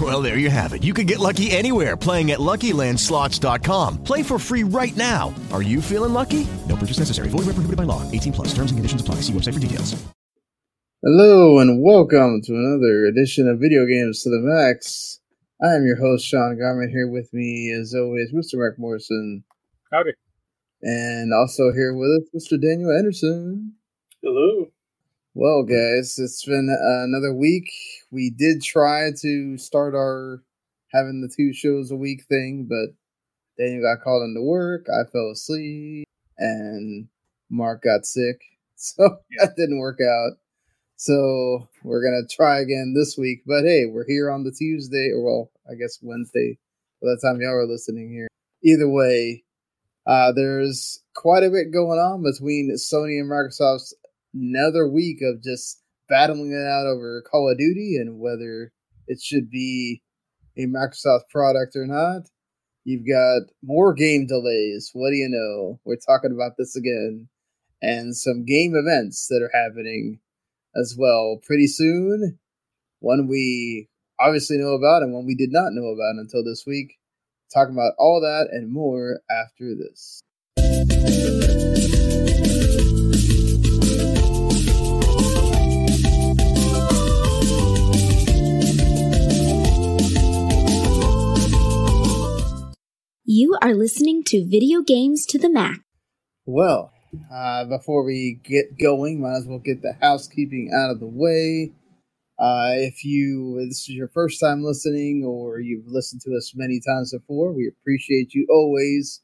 Well, there you have it. You can get lucky anywhere playing at LuckyLandSlots.com. Play for free right now. Are you feeling lucky? No purchase necessary. Void where prohibited by law. 18 plus. Terms and conditions apply. See website for details. Hello and welcome to another edition of Video Games to the Max. I am your host, Sean Garman. Here with me, as always, Mr. Marc Morrison. Howdy. And also here with us, Mr. Daniel Anderson. Hello. Well, guys, it's been uh, another week. We did try to start our having the two shows a week thing, but Daniel got called into work. I fell asleep, and Marc got sick, so that didn't work out. So we're gonna try again this week. But hey, we're here on the Tuesday, or well, I guess Wednesday. By the time y'all are listening here, either way, uh, there's quite a bit going on between Sony and Microsoft's another week of just battling it out over Call of Duty and whether it should be a Microsoft product or not. You've got more game delays. What do you know? We're talking about this again. And some game events that are happening as well pretty soon. One we obviously know about and one we did not know about until this week. Talking about all that and more after this. You are listening to Video Games to the Max. Well, uh, before we get going, might as well get the housekeeping out of the way. Uh, if you this is your first time listening or you've listened to us many times before, we appreciate you always.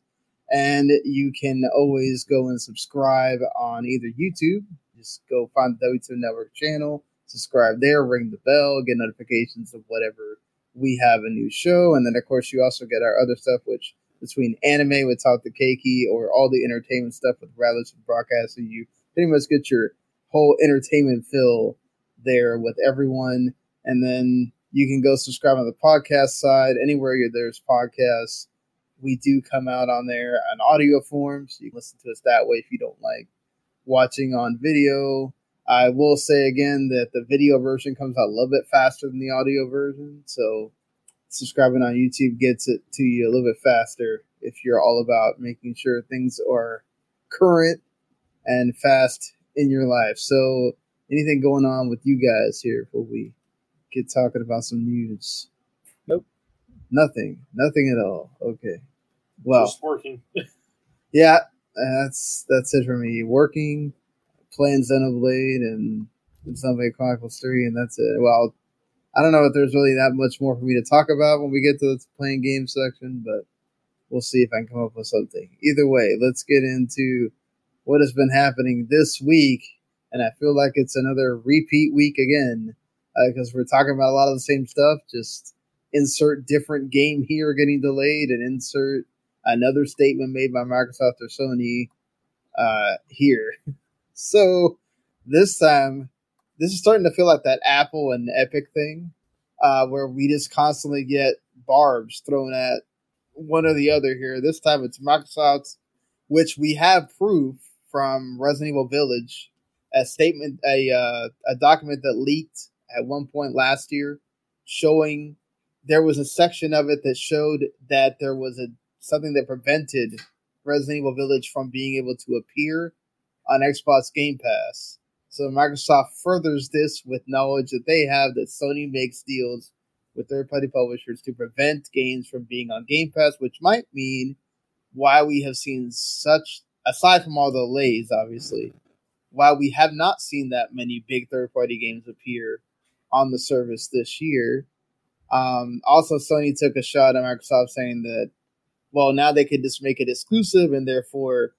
And you can always go and subscribe on either YouTube. Just go find the W2M Network channel, subscribe there, ring the bell, get notifications of whatever we have a new show. And then, of course, you also get our other stuff, which between anime with Talk to Keiki or all the entertainment stuff with Radless Broadcast. So you pretty much get your whole entertainment fill there with everyone. And then you can go subscribe on the podcast side, anywhere there's podcasts. We do come out on there on audio form, so you can listen to us that way if you don't like watching on video. I will say again that the video version comes out a little bit faster than the audio version, so subscribing on YouTube gets it to you a little bit faster if you're all about making sure things are current and fast in your life. So, anything going on with you guys here before we get talking about some news? Nope. Nothing. Nothing at all. Okay. Well, Just working. yeah, that's that's it for me. Working, playing Xenoblade and, and Xenoblade Chronicles 3, and that's it. Well, I don't know if there's really that much more for me to talk about when we get to the playing game section, but we'll see if I can come up with something. Either way, let's get into what has been happening this week, and I feel like it's another repeat week again because uh, we're talking about a lot of the same stuff. Just insert different game here getting delayed, and insert another statement made by Microsoft or Sony uh, here. So this time this is starting to feel like that Apple and Epic thing, uh, where we just constantly get barbs thrown at one or the other here. This time it's Microsoft's, which we have proof from Resident Evil Village, a statement, a uh, a document that leaked at one point last year, showing there was a section of it that showed that there was a something that prevented Resident Evil Village from being able to appear on Xbox Game Pass. So Microsoft furthers this with knowledge that they have that Sony makes deals with third-party publishers to prevent games from being on Game Pass, which might mean why we have seen such, aside from all the delays, obviously, why we have not seen that many big third party games appear on the service this year, um, also Sony took a shot at Microsoft saying that, well, now they could just make it exclusive and therefore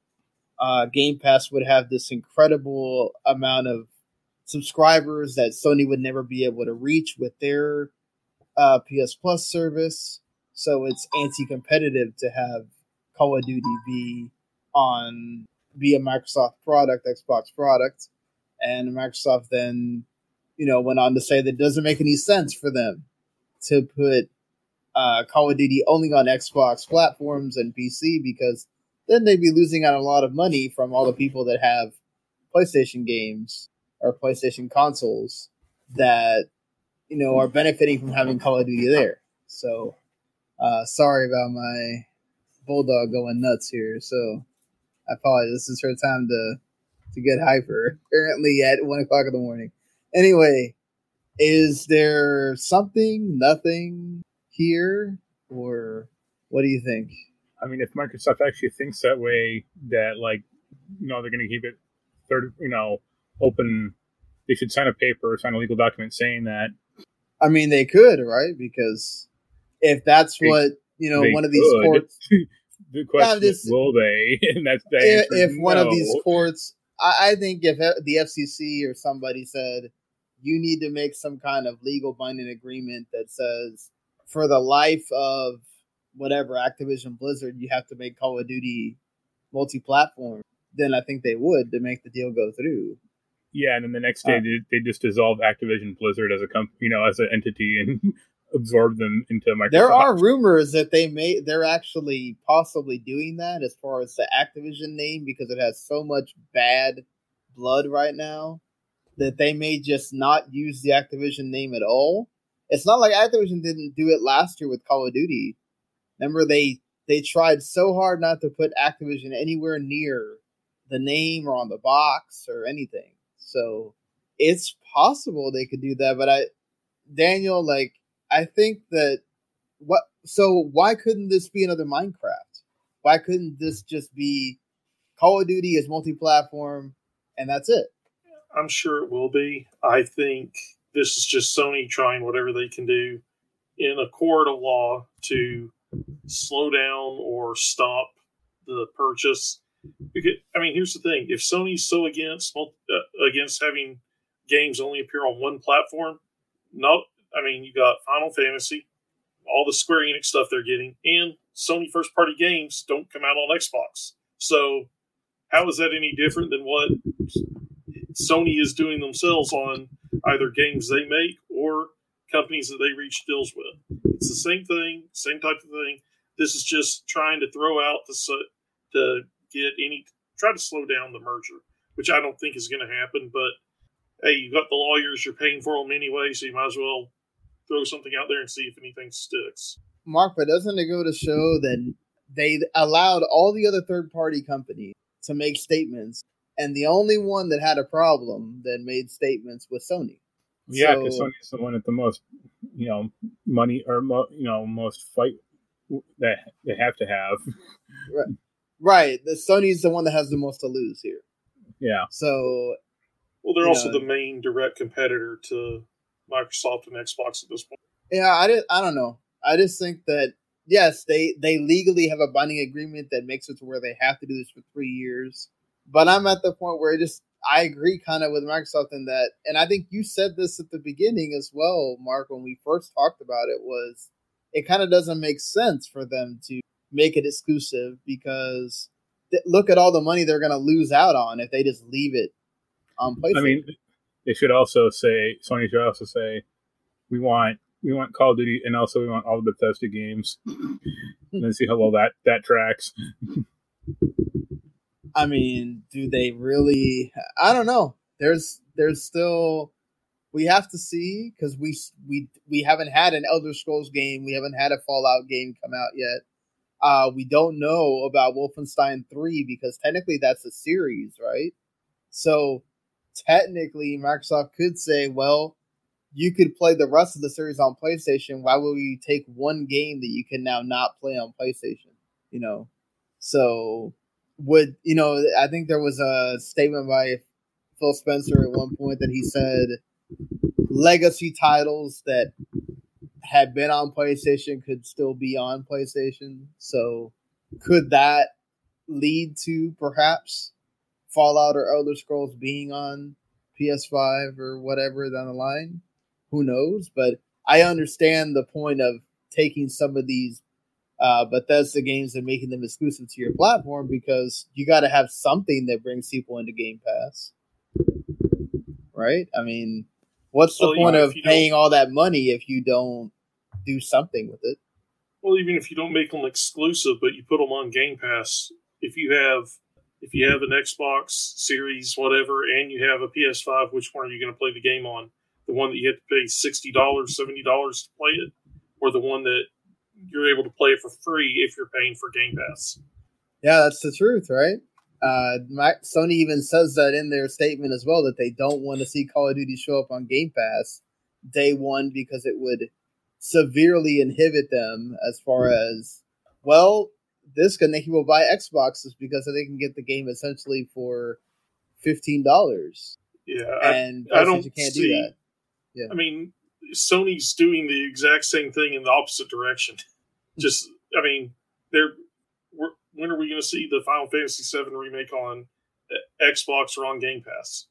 uh, Game Pass would have this incredible amount of subscribers that Sony would never be able to reach with their uh, PS Plus service. So it's anti-competitive to have Call of Duty be on be a Microsoft product, Xbox product, and Microsoft then, you know, went on to say that it doesn't make any sense for them to put uh, Call of Duty only on Xbox platforms and PC because then they'd be losing out a lot of money from all the people that have PlayStation games or PlayStation consoles that you know are benefiting from having Call of Duty there. So uh, sorry about my bulldog going nuts here. So I apologize. This is her time to to get hyper. Apparently at one o'clock in the morning. Anyway, is there something, nothing here, or what do you think? I mean, if Microsoft actually thinks that way, that like, you know, they're going to keep it third, you know, open. They should sign a paper, sign a legal document saying that. I mean, they could, right? Because if that's they, what you know, one of these could. courts. the question just, is, will they? and that's the if, if no. one of these courts, I, I think if the FCC or somebody said you need to make some kind of legal binding agreement that says for the life of whatever Activision Blizzard, you have to make Call of Duty multi-platform. Then I think they would to make the deal go through. Yeah, and then the next day uh, they, they just dissolve Activision Blizzard as a company, you know, as an entity and absorb them into Microsoft. There are rumors that they may they're actually possibly doing that as far as the Activision name because it has so much bad blood right now that they may just not use the Activision name at all. It's not like Activision didn't do it last year with Call of Duty. Remember they they tried so hard not to put Activision anywhere near the name or on the box or anything. So it's possible they could do that, but I Daniel like I think that what so why couldn't this be another Minecraft? Why couldn't this just be Call of Duty is multi-platform and that's it? I'm sure it will be. I think this is just Sony trying whatever they can do in a court of law to slow down or stop the purchase. Because, I mean, here's the thing: if Sony's so against uh, against having games only appear on one platform, no, I mean, you got Final Fantasy, all the Square Enix stuff they're getting, and Sony first party games don't come out on Xbox. So, how is that any different than what Sony is doing themselves on either games they make or companies that they reach deals with. It's the same thing, same type of thing. This is just trying to throw out the to get any try to slow down the merger, which I don't think is going to happen. But hey, you got the lawyers, you're paying for them anyway, so you might as well throw something out there and see if anything sticks. Marc, but doesn't it go to show that they allowed all the other third party companies to make statements, and the only one that had a problem that made statements was Sony. Yeah, because so, Sony's the one at the most, you know, money or mo- you know most fight that they have to have. Right, right. The Sony's the one that has the most to lose here. Yeah. So, well, they're also know, the main direct competitor to Microsoft and Xbox at this point. Yeah, I did. I don't know. I just think that yes, they they legally have a binding agreement that makes it to where they have to do this for three years. But I'm at the point where it just I agree kind of with Microsoft in that, and I think you said this at the beginning as well, Marc, when we first talked about it, was it kind of doesn't make sense for them to make it exclusive because th- look at all the money they're going to lose out on if they just leave it on PlayStation. I mean, they should also say Sony should also say we want we want Call of Duty and also we want all the Bethesda games, and then see how well that that tracks. I mean, do they really? I don't know. There's there's still we have to see because we we we haven't had an Elder Scrolls game, we haven't had a Fallout game come out yet. Uh, we don't know about Wolfenstein Three because technically that's a series, right? So technically, Microsoft could say, well, you could play the rest of the series on PlayStation. Why would we take one game that you can now not play on PlayStation? You know, so would you know? I think there was a statement by Phil Spencer at one point that he said legacy titles that had been on PlayStation could still be on PlayStation. So could that lead to perhaps Fallout or Elder Scrolls being on PS5 or whatever down the line? Who knows? But I understand the point of taking some of these uh, Bethesda games and making them exclusive to your platform because you got to have something that brings people into Game Pass, right? I mean, what's the Well, point of paying all that money if you don't do something with it? Well, even if you don't make them exclusive, but you put them on Game Pass, if you have if you have an Xbox Series, whatever, and you have a PS5, which one are you going to play the game on? The one that you have to pay sixty dollars, seventy dollars to play it, or the one that you're able to play it for free if you're paying for Game Pass? Yeah, that's the truth, right? Uh, my, Sony even says that in their statement as well that they don't want to see Call of Duty show up on Game Pass day one because it would severely inhibit them as far as well. This can make people buy Xboxes because they can get the game essentially for fifteen dollars, Yeah, and I don't PlayStation can't see- do that. Yeah. I mean, Sony's doing the exact same thing in the opposite direction. Just, I mean, they're. We're, when are we going to see the Final Fantasy VII remake on uh, Xbox or on Game Pass?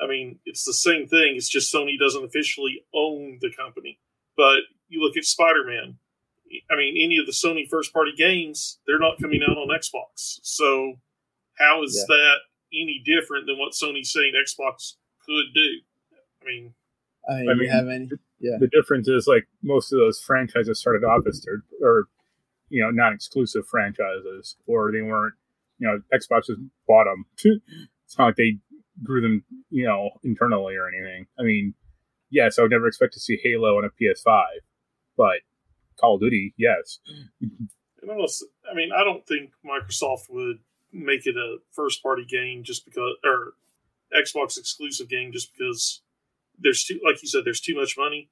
I mean, it's the same thing. It's just Sony doesn't officially own the company. But you look at Spider Man. I mean, any of the Sony first party games, they're not coming out on Xbox. So, how is Yeah. that any different than what Sony's saying Xbox could do? I mean, I mean, I you mean, have any? Yeah. The difference is like most of those franchises started off as third or you know non-exclusive franchises, or they weren't. You know, Xbox just bought them. It's not like they grew them, you know, internally or anything. I mean, yes, I would never expect to see Halo on a PS5, but Call of Duty, yes. And almost, I mean, I don't think Microsoft would make it a first party game just because, or Xbox exclusive game just because there's too, like you said, there's too much money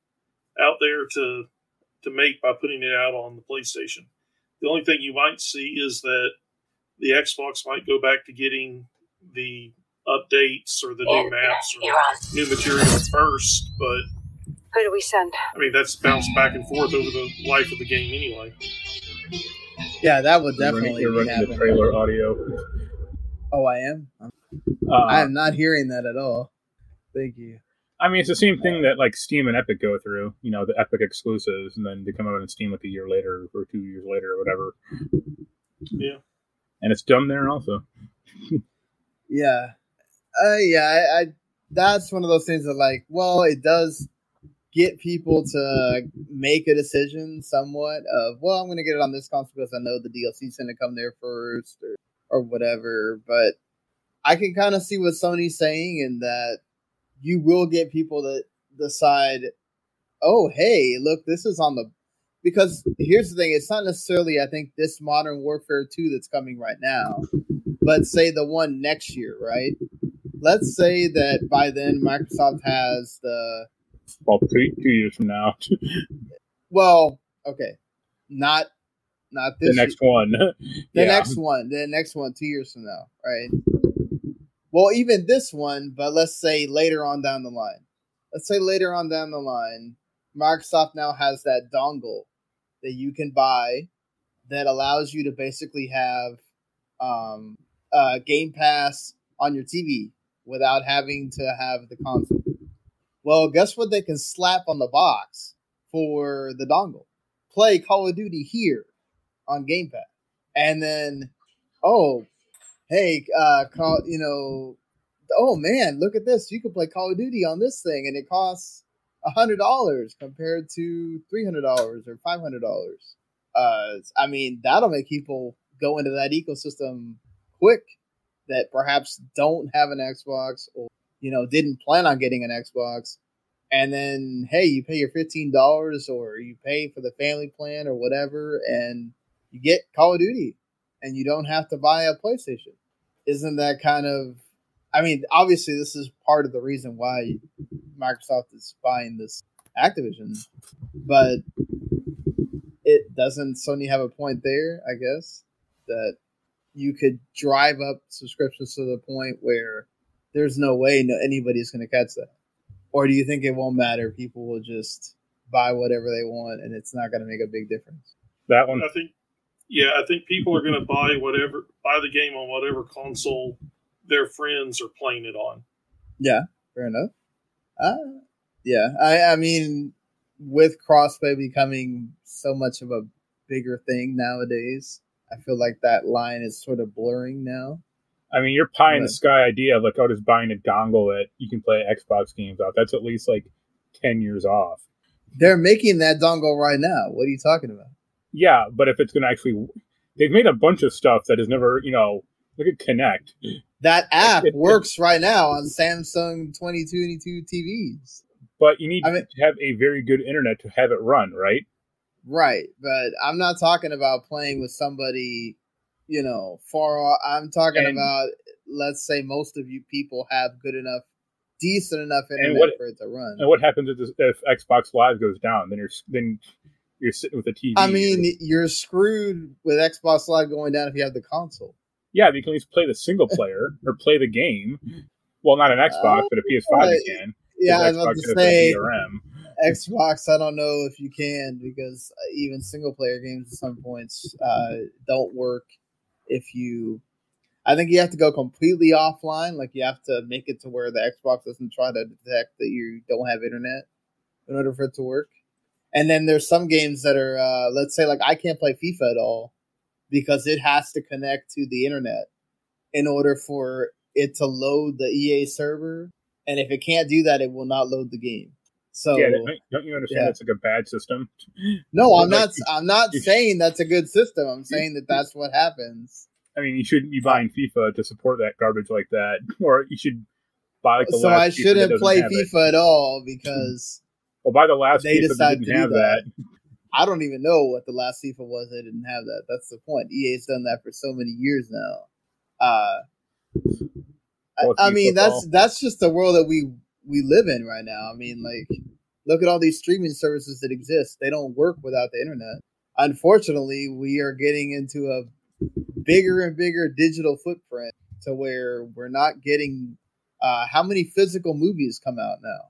out there to to make by putting it out on the PlayStation. The only thing you might see is that the Xbox might go back to getting the updates or the new maps or new material first, but Who do we send? I mean that's bounced back and forth over the life of the game anyway. Yeah, that would You're running, definitely you're be running the trailer audio. Oh, I am. Uh, I am not hearing that at all. Thank you. I mean, it's the same thing that like Steam and Epic go through. You know, the Epic exclusives, and then they come out on Steam like a year later or two years later or whatever. Yeah. And it's dumb there also. Yeah, uh, yeah. I, I that's one of those things that like, well, it does get people to make a decision somewhat of, well, I'm going to get it on this console because I know the DLC's going to come there first or or whatever. But I can kind of see what Sony's saying in that you will get people that decide, oh, hey, look, this is on the because here's the thing, it's not necessarily I think this Modern Warfare 2 that's coming right now, but say the one next year, right? Let's say that by then Microsoft has the Well, two, two years from now, well, okay, not not the this next year. one. the Yeah. next one, the next one, two years from now, right? Well, even this one, but let's say later on down the line. Let's say later on down the line, Microsoft now has that dongle that you can buy that allows you to basically have um, uh, Game Pass on your TV without having to have the console. Well, guess what? They can slap on the box for the dongle. Play Call of Duty here on Game Pass, and then oh, hey, uh, call you know, oh man, look at this! You can play Call of Duty on this thing, and it costs a hundred dollars compared to three hundred dollars or five hundred dollars. Uh, I mean, that'll make people go into that ecosystem quick that perhaps don't have an Xbox or you know didn't plan on getting an Xbox. And then, hey, you pay your fifteen dollars, or you pay for the family plan, or whatever, and you get Call of Duty, and you don't have to buy a PlayStation. Isn't that kind of? I mean, obviously, this is part of the reason why Microsoft is buying this Activision, but it doesn't Sony have a point there? I guess that you could drive up subscriptions to the point where there's no way no, anybody's going to catch that. Or do you think it won't matter? People will just buy whatever they want, and it's not going to make a big difference. That one, I think, yeah, I think people are going to buy whatever, buy the game on whatever console their friends are playing it on. Yeah, fair enough. Uh, yeah, I, I mean, with crossplay becoming so much of a bigger thing nowadays, I feel like that line is sort of blurring now. I mean, your pie in the sky idea of like, oh, just buying a dongle that you can play Xbox games off, that's at least like ten years off. They're making that dongle right now. What are you talking about? Yeah, but if it's going to actually, they've made a bunch of stuff that has never, you know, look at Kinect. That app works right now on Samsung 2022 TVs. But you need I mean- to have a very good internet to have it run, right? Right, but I'm not talking about playing with somebody, you know, far off. I'm talking And- about, let's say, most of you people have good enough, decent enough internet what- for it to run. And what happens if, this, if Xbox Live goes down? Then you're then you're sitting with a TV. I mean, you're screwed with Xbox Live going down if you have the console. yeah, you can at least play the single player or play the game. Well, not an Xbox, but a PS5 right. you can. Yeah, I was Xbox about to say Xbox. I don't know if you can because uh, even single player games at some points uh, don't work if you. I think you have to go completely offline. Like you have to make it to where the Xbox doesn't try to detect that you don't have internet in order for it to work. And then there's some games that are, uh, let's say, like I can't play FIFA at all because it has to connect to the internet in order for it to load the EA server. And if it can't do that, it will not load the game. So yeah, don't, you understand? yeah. That's like a bad system. no, I'm Like, not. I'm not saying that's a good system. I'm saying that that's what happens. I mean, you shouldn't be buying FIFA to support that garbage like that, or you should buy like the So. I shouldn't play have it. FIFA at all because Well, by the last they FIFA decided didn't to do have that. that. I don't even know what the last FIFA was. They didn't have that. That's the point. EA's done that for so many years now. Uh, I, Well, I mean, that's that's just the world that we we live in right now. I mean, like, look at all these streaming services that exist. They don't work without the internet. Unfortunately, we are getting into a bigger and bigger digital footprint to where we're not getting. Uh, how many physical movies come out now?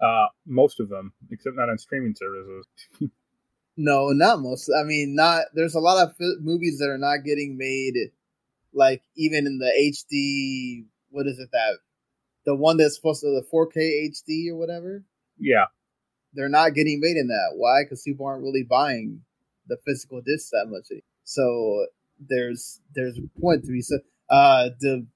Uh, most of them, except not on streaming services. No, not most. I mean, not. There's a lot of fi- movies that are not getting made, like even in the HD. What is it that the one that's supposed to the 4K HD or whatever? Yeah, They're not getting made in that. Why? Because people aren't really buying the physical discs that much. So there's there's a point to be said. Uh, do,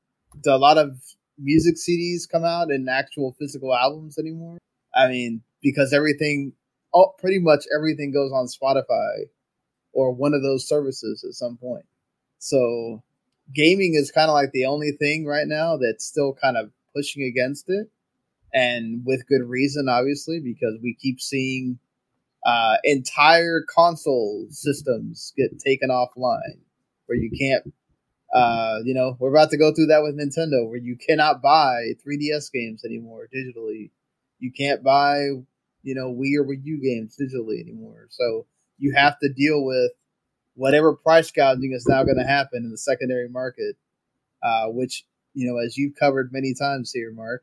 do a lot of music CDs come out in actual physical albums anymore? I mean, because everything, oh, pretty much everything goes on Spotify or one of those services at some point. So gaming is kind of like the only thing right now that's still kind of pushing against it. And with good reason, obviously, because we keep seeing uh, entire console systems get taken offline where you can't uh, you know, we're about to go through that with Nintendo, where you cannot buy 3DS games anymore digitally. You can't buy, you know, Wii or Wii U games digitally anymore. So you have to deal with whatever price gouging is now going to happen in the secondary market, uh, which, you know, as you've covered many times here, Marc,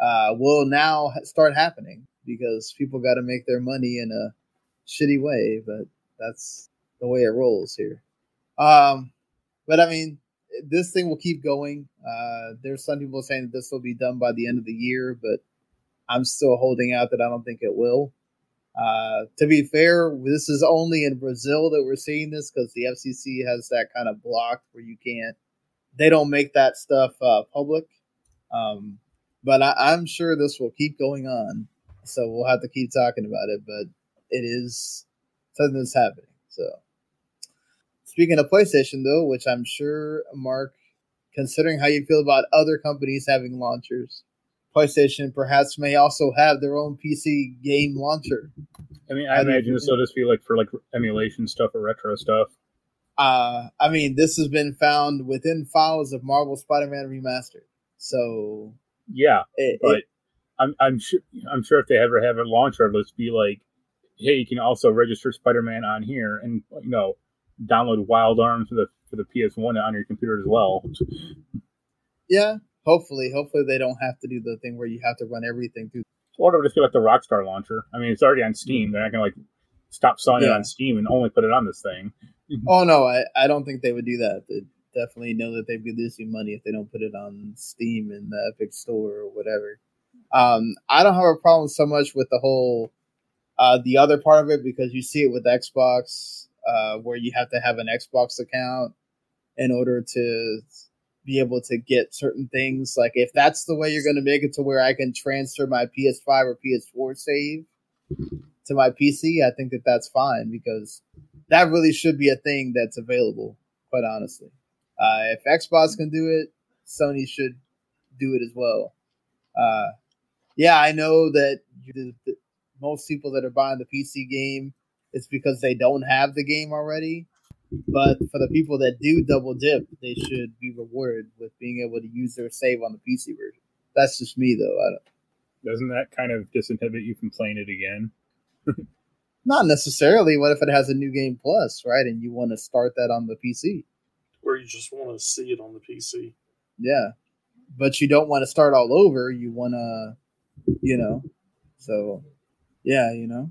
uh, will now start happening because people got to make their money in a shitty way, but that's the way it rolls here. Um, but I mean, this thing will keep going. Uh, there's some people saying that this will be done by the end of the year, but I'm still holding out that I don't think it will. Uh, to be fair, this is only in Brazil that we're seeing this because the FCC has that kind of blocked where you can't. They don't make that stuff uh, public. Um, but I, I'm sure this will keep going on. So we'll have to keep talking about it. But it is something that's happening. So speaking of PlayStation, though, which I'm sure Marc, considering how you feel about other companies having launchers, PlayStation perhaps may also have their own PC game launcher. I mean, I imagine this will just be like for like emulation stuff or retro stuff. Uh, I mean, this has been found within files of Marvel Spider-Man Remastered. So Yeah, it, but it- I'm I'm sure I'm sure if they ever have a launcher, let's be like, hey, you can also register Spider-Man on here, and you know, download Wild Arms for the for the PS1 on your computer as well. yeah, hopefully, hopefully they don't have to do the thing where you have to run everything through. Or it'll just be like the Rockstar launcher. I mean, it's already on Steam. They're not gonna like stop selling it on Steam and only put it on this thing. Oh no, I, I don't think they would do that. They definitely know that they'd be losing money if they don't put it on Steam and the Epic Store or whatever. Um, I don't have a problem so much with the whole uh, the other part of it because you see it with Xbox, uh, where you have to have an Xbox account in order to be able to get certain things. Like if that's the way you're going to make it to where I can transfer my PS5 or PS4 save to my PC, I think that that's fine because that really should be a thing that's available. Quite honestly, uh, if Xbox can do it, Sony should do it as well. Uh, yeah, I know that you, the, most people that are buying the PC game, it's because they don't have the game already. But for the people that do double dip, they should be rewarded with being able to use their save on the PC version. That's just me, though. I don't, Doesn't that kind of disinhibit you from playing it again? not necessarily. What if it has a new game plus, right? And you want to start that on the PC? Where you just want to see it on the PC. Yeah, but you don't want to start all over. You want to, you know. So, yeah, you know.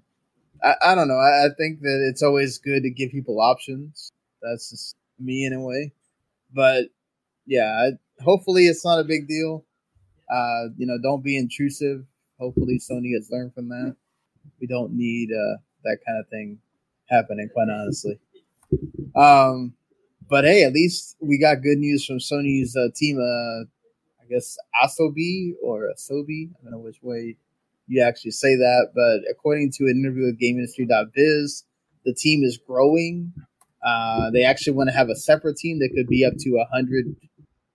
I, I don't know. I, I think that it's always good to give people options. That's just me in a way. But yeah, I, hopefully it's not a big deal. Uh, you know, don't be intrusive. Hopefully Sony has learned from that. We don't need uh, that kind of thing happening, quite honestly. Um, but hey, at least we got good news from Sony's uh, team. Uh, I guess Asobi or Asobi. I don't know which way you actually say that, but according to an interview with GameIndustry.biz, the team is growing. Uh, they actually want to have a separate team that could be up to hundred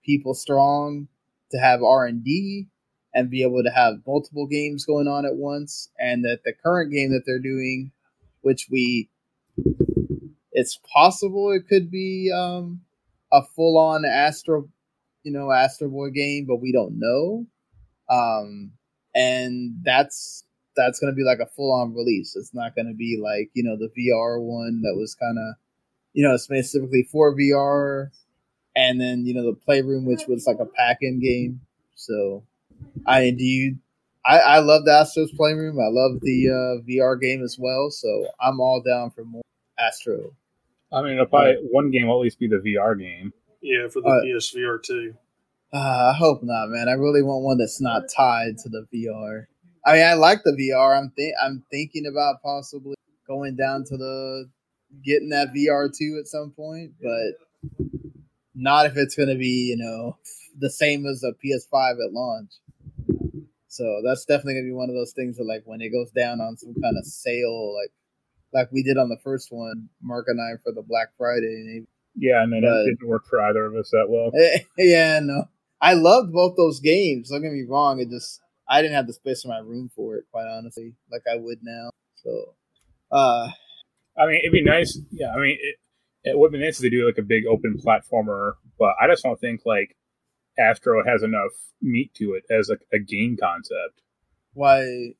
people strong to have R and D and be able to have multiple games going on at once. And that the current game that they're doing, which we, it's possible it could be um, a full on Astro, you know, Astro Boy game, but we don't know. Um, and that's that's going to be like a full on release. It's not going to be like you know the VR one that was kind of you know specifically for VR, and then you know the Playroom, which was like a pack in game. So, I do you. I, I love the Astro's Playroom. I love the uh, VR game as well. So I'm all down for more Astro. I mean, it'll probably one game will at least be the VR game. Yeah, for the Uh, PSVR too. Uh, I hope not, man. I really want one that's not tied to the VR. I mean, I like the VR. I'm think I'm thinking about possibly going down to the getting that VR two at some point, but not if it's going to be you know the same as a PS5 at launch. So that's definitely going to be one of those things that like when it goes down on some kind of sale, like like we did on the first one, Marc and I for the Black Friday. Yeah, and then But- it didn't work for either of us that well. yeah, no. I loved both those games. Don't get me wrong. It just I didn't have the space in my room for it, quite honestly, like I would now. So, uh, I mean, it'd be nice. Yeah, I mean, it, it would be nice to do like a big open platformer, but I just don't think like Astro has enough meat to it as like a game concept. why?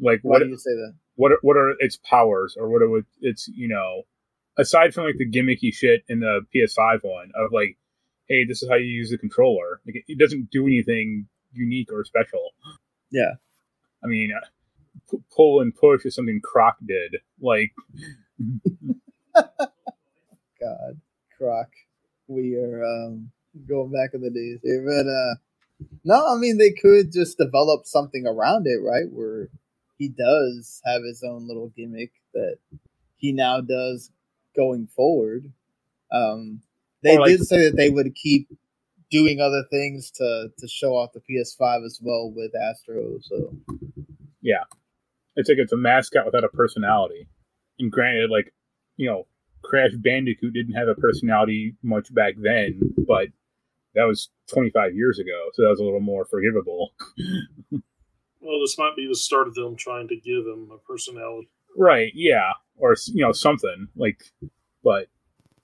Like, Why what do you say that? what are, what are its powers, or what are its you know, aside from like the gimmicky shit in the PS5 one of like, hey, this is how you use the controller. Like, it, it doesn't do anything unique or special. Yeah. I mean, uh, p- pull and push is something Croc did. Like, God, Croc. We are um going back in the days here, but uh, no, I mean they could just develop something around it, right? Where he does have his own little gimmick that he now does going forward. Um, they like- did say that they would keep doing other things to to show off the PS5 as well with Astro. So yeah, it's like it's a mascot without a personality. And granted, like, you know, Crash Bandicoot didn't have a personality much back then, but that was 25 years ago, so that was a little more forgivable. Well, this might be the start of them trying to give him a personality. Right? Yeah, or you know something like, but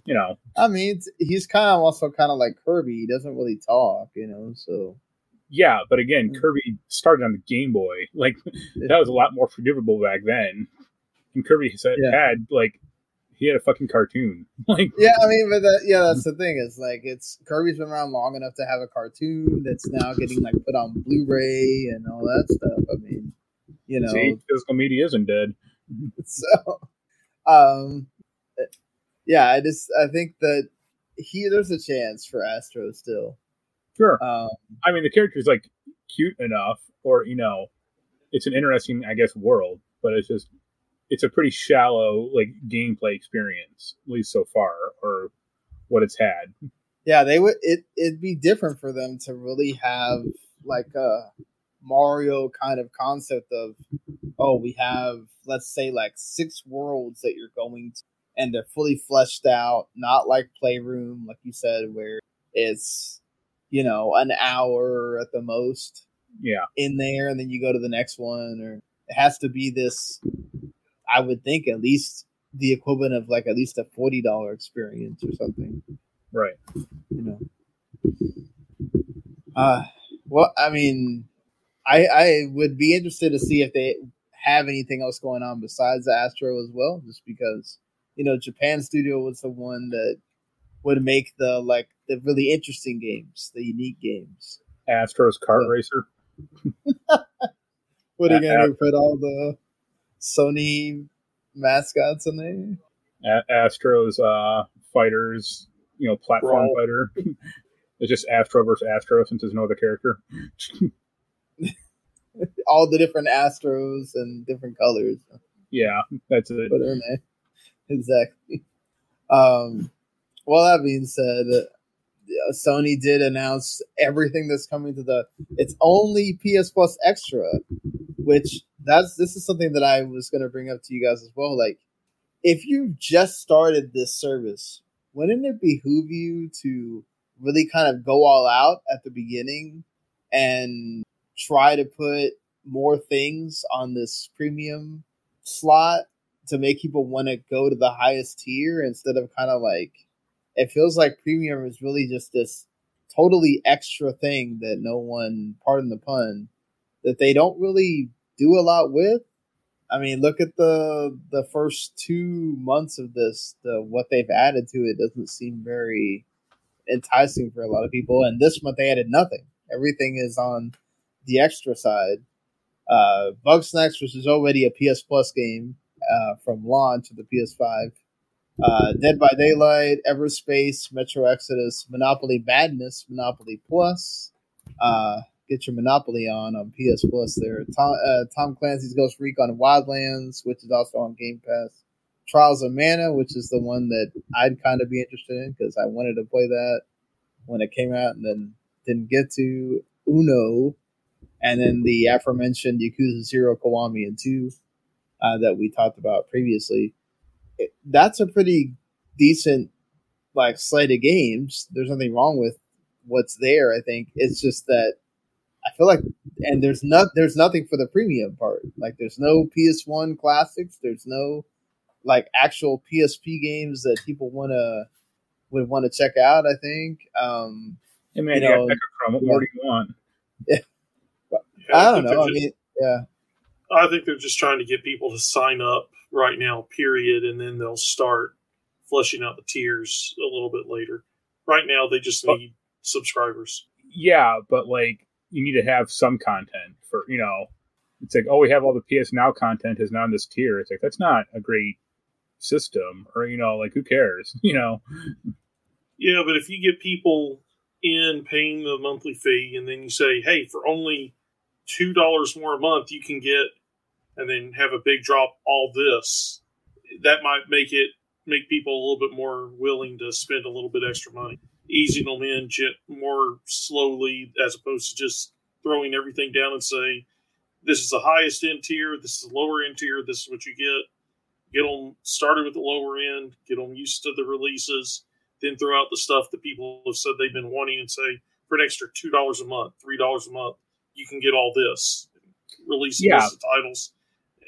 you know, I mean, he's kind of also kind of like Kirby. He doesn't really talk, you know. So yeah. But again, Kirby started on the Game Boy. Like that was a lot more forgivable back then. And Kirby said, Yeah. had like he had a fucking cartoon. like, Yeah, I mean, but that, yeah, that's the thing. Is like it's Kirby's been around long enough to have a cartoon that's now getting like put on Blu-ray and all that stuff. I mean, you know, see, physical media isn't dead. so um yeah i just i think that he there's a chance for astro still Sure. um I mean, the character's like cute enough, or you know, it's an interesting, I guess, world, but it's just it's a pretty shallow like gameplay experience, at least so far, or what it's had. yeah they would it it'd be different for them to really have like a mario kind of concept of oh we have let's say like six worlds that you're going to and they're fully fleshed out not like playroom like you said where it's you know an hour at the most Yeah, in there and then you go to the next one or it has to be this i would think at least the equivalent of like at least a $40 experience or something. Right. you know? Uh well i mean i i would be interested to see if they have anything else going on besides the astro as well just because you know japan studio was the one that would make the like the really interesting games the unique games Astro's kart Yeah. racer. what are you gonna put all the sony mascots in there A- Astro's uh, fighters, you know, platform Brawl. fighter. it's just Astro versus Astro since there's no other character. all the different astros and different colors Yeah, that's it. Put her in there. Exactly. Um, well, that being said, uh, Sony did announce everything that's coming to the. It's only PS Plus Extra, which that's this is something that I was going to bring up to you guys as well. Like, if you just started this service, wouldn't it behoove you to really kind of go all out at the beginning and try to put more things on this premium slot to make people want to go to the highest tier instead of kind of like it feels like premium is really just this totally extra thing that no one pardon the pun that they don't really do a lot with. I mean look at the the first two months of this the what they've added to it doesn't seem very enticing for a lot of people and this month they added nothing. Everything is on the extra side. Uh Bugsnax which is already a ps plus game uh, from launch of the PS5. Uh, Dead by Daylight, Everspace, Metro Exodus, Monopoly Madness, Monopoly Plus. Uh, get your Monopoly on on PS Plus there. Tom, uh, Tom Clancy's Ghost Recon Wildlands, which is also on Game Pass. Trials of Mana, which is the one that I'd kind of be interested in because I wanted to play that when it came out and then didn't get to. Uno, and then the aforementioned Yakuza Zero, Kiwami, and 2 uh, that we talked about previously. It, that's a pretty decent like slate of games. There's nothing wrong with what's there. I think it's just that I feel like, and there's not there's nothing for the premium part. Like there's no PS1 classics. There's no like actual PSP games that people want to would want to check out. I think. Um, Hey man, You know, Mechachrome. What more do you want? Yeah. I don't know. I mean, yeah. I think they're just trying to get people to sign up right now, period, and then they'll start fleshing out the tiers a little bit later. Right now, they just need subscribers. Yeah, but like you need to have some content for you know. It's like oh, we have all the PS Now content is now on this tier. It's like that's not a great system, or you know, like who cares? You know, Yeah, but if you get people in paying the monthly fee, and then you say, "Hey, for only two dollars more a month, you can get," and then have a big drop all this, that might make it make people a little bit more willing to spend a little bit extra money, easing them in more slowly, as opposed to just throwing everything down and say, "This is the highest end tier. This is the lower end tier. This is what you get." Get them started with the lower end. Get them used to the releases then throw out the stuff that people have said they've been wanting and say for an extra two dollars a month, three dollars a month, you can get all this. Release Yeah. titles.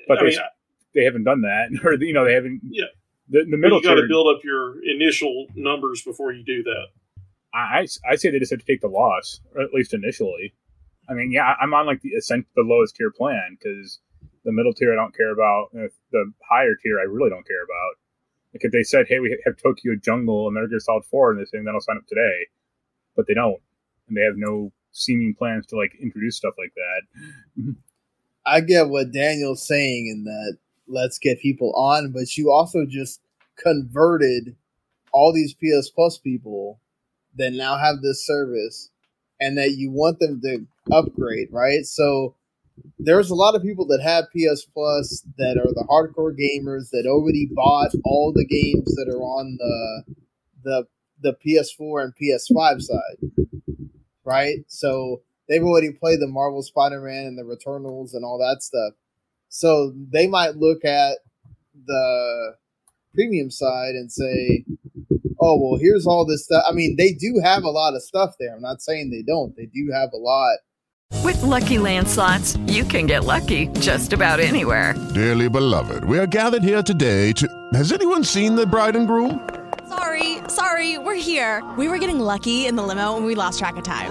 But I they mean, they haven't done that, or you know, they haven't. Yeah. The, the middle you got to build up your initial numbers before you do that. I, I I say they just have to take the loss, or at least initially. I mean, yeah, I'm on like the ascent, the lowest tier plan because the middle tier I don't care about. The higher tier I really don't care about. Like if they said, "Hey, we have Tokyo Jungle and Metal Gear Solid 4 and they're saying that'll sign up today," but they don't, and they have no seeming plans to like introduce stuff like that. I get what Daniel's saying in that let's get people on, but you also just converted all these PS Plus people that now have this service and that you want them to upgrade, right? So there's a lot of people that have PS Plus that are the hardcore gamers that already bought all the games that are on the the the PS4 and PS5 side, right? So they've already played the Marvel Spider-Man and the Returnals and all that stuff. So they might look at the premium side and say, "Oh, well, here's all this stuff." I mean, they do have a lot of stuff there. I'm not saying they don't. They do have a lot. With LuckyLand Slots, you can get lucky just about anywhere. Dearly beloved, we are gathered here today to. Has anyone seen the bride and groom? Sorry, sorry, we're here. We were getting lucky in the limo and we lost track of time.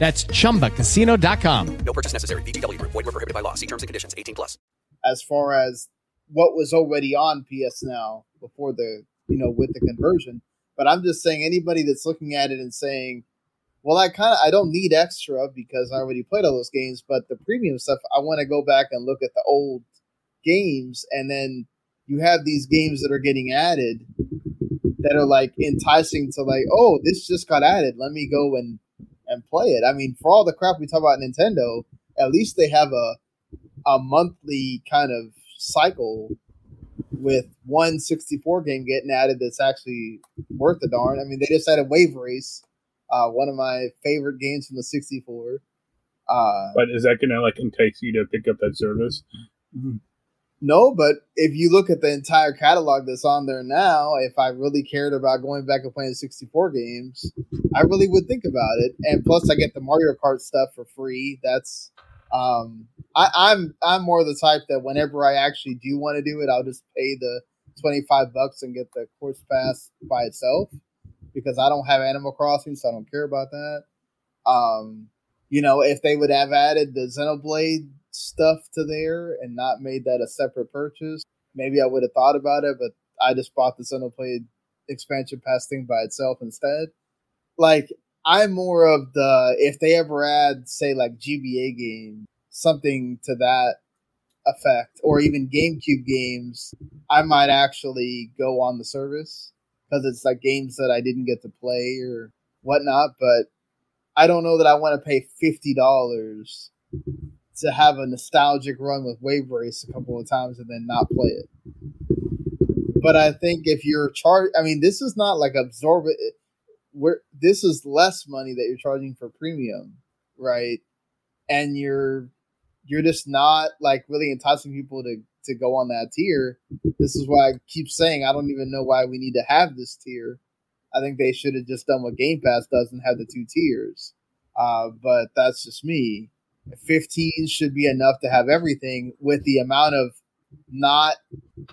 That's chumbacasino.com. No purchase necessary. VGW Group. Void were prohibited by law. See terms and conditions. 18 plus. As far as what was already on PS Now before the you know with the conversion, but I'm just saying anybody that's looking at it and saying, "Well, I kind of I don't need extra because I already played all those games, but the premium stuff I want to go back and look at the old games, and then you have these games that are getting added that are like enticing to like, oh, this just got added. Let me go and and play it. I mean, for all the crap we talk about Nintendo, at least they have a a monthly kind of cycle with one 64 game getting added that's actually worth the darn. I mean, they just added Wave Race, uh, one of my favorite games from the 64. Uh, but is that going to like entice you to pick up that service? No, but if you look at the entire catalog that's on there now, if I really cared about going back and playing 64 games, I really would think about it. And plus, I get the Mario Kart stuff for free. That's um, I, I'm I'm more the type that whenever I actually do want to do it, I'll just pay the 25 bucks and get the course pass by itself because I don't have Animal Crossing, so I don't care about that. Um, you know, if they would have added the Xenoblade stuff to there and not made that a separate purchase, maybe I would have thought about it, but I just bought the Xenoblade expansion pass thing by itself instead. Like, I'm more of the if they ever add, say, like GBA game, something to that effect, or even GameCube games, I might actually go on the service because it's like games that I didn't get to play or whatnot. But I don't know that I want to pay fifty dollars to have a nostalgic run with Wave Race a couple of times and then not play it. But I think if you're charged, I mean, this is not like absorb it. Where this is less money that you're charging for premium, right? And you're you're just not like really enticing people to to go on that tier. This is why I keep saying I don't even know why we need to have this tier. I think they should have just done what Game Pass does and have the two tiers. Uh, but that's just me. 15 should be enough to have everything with the amount of not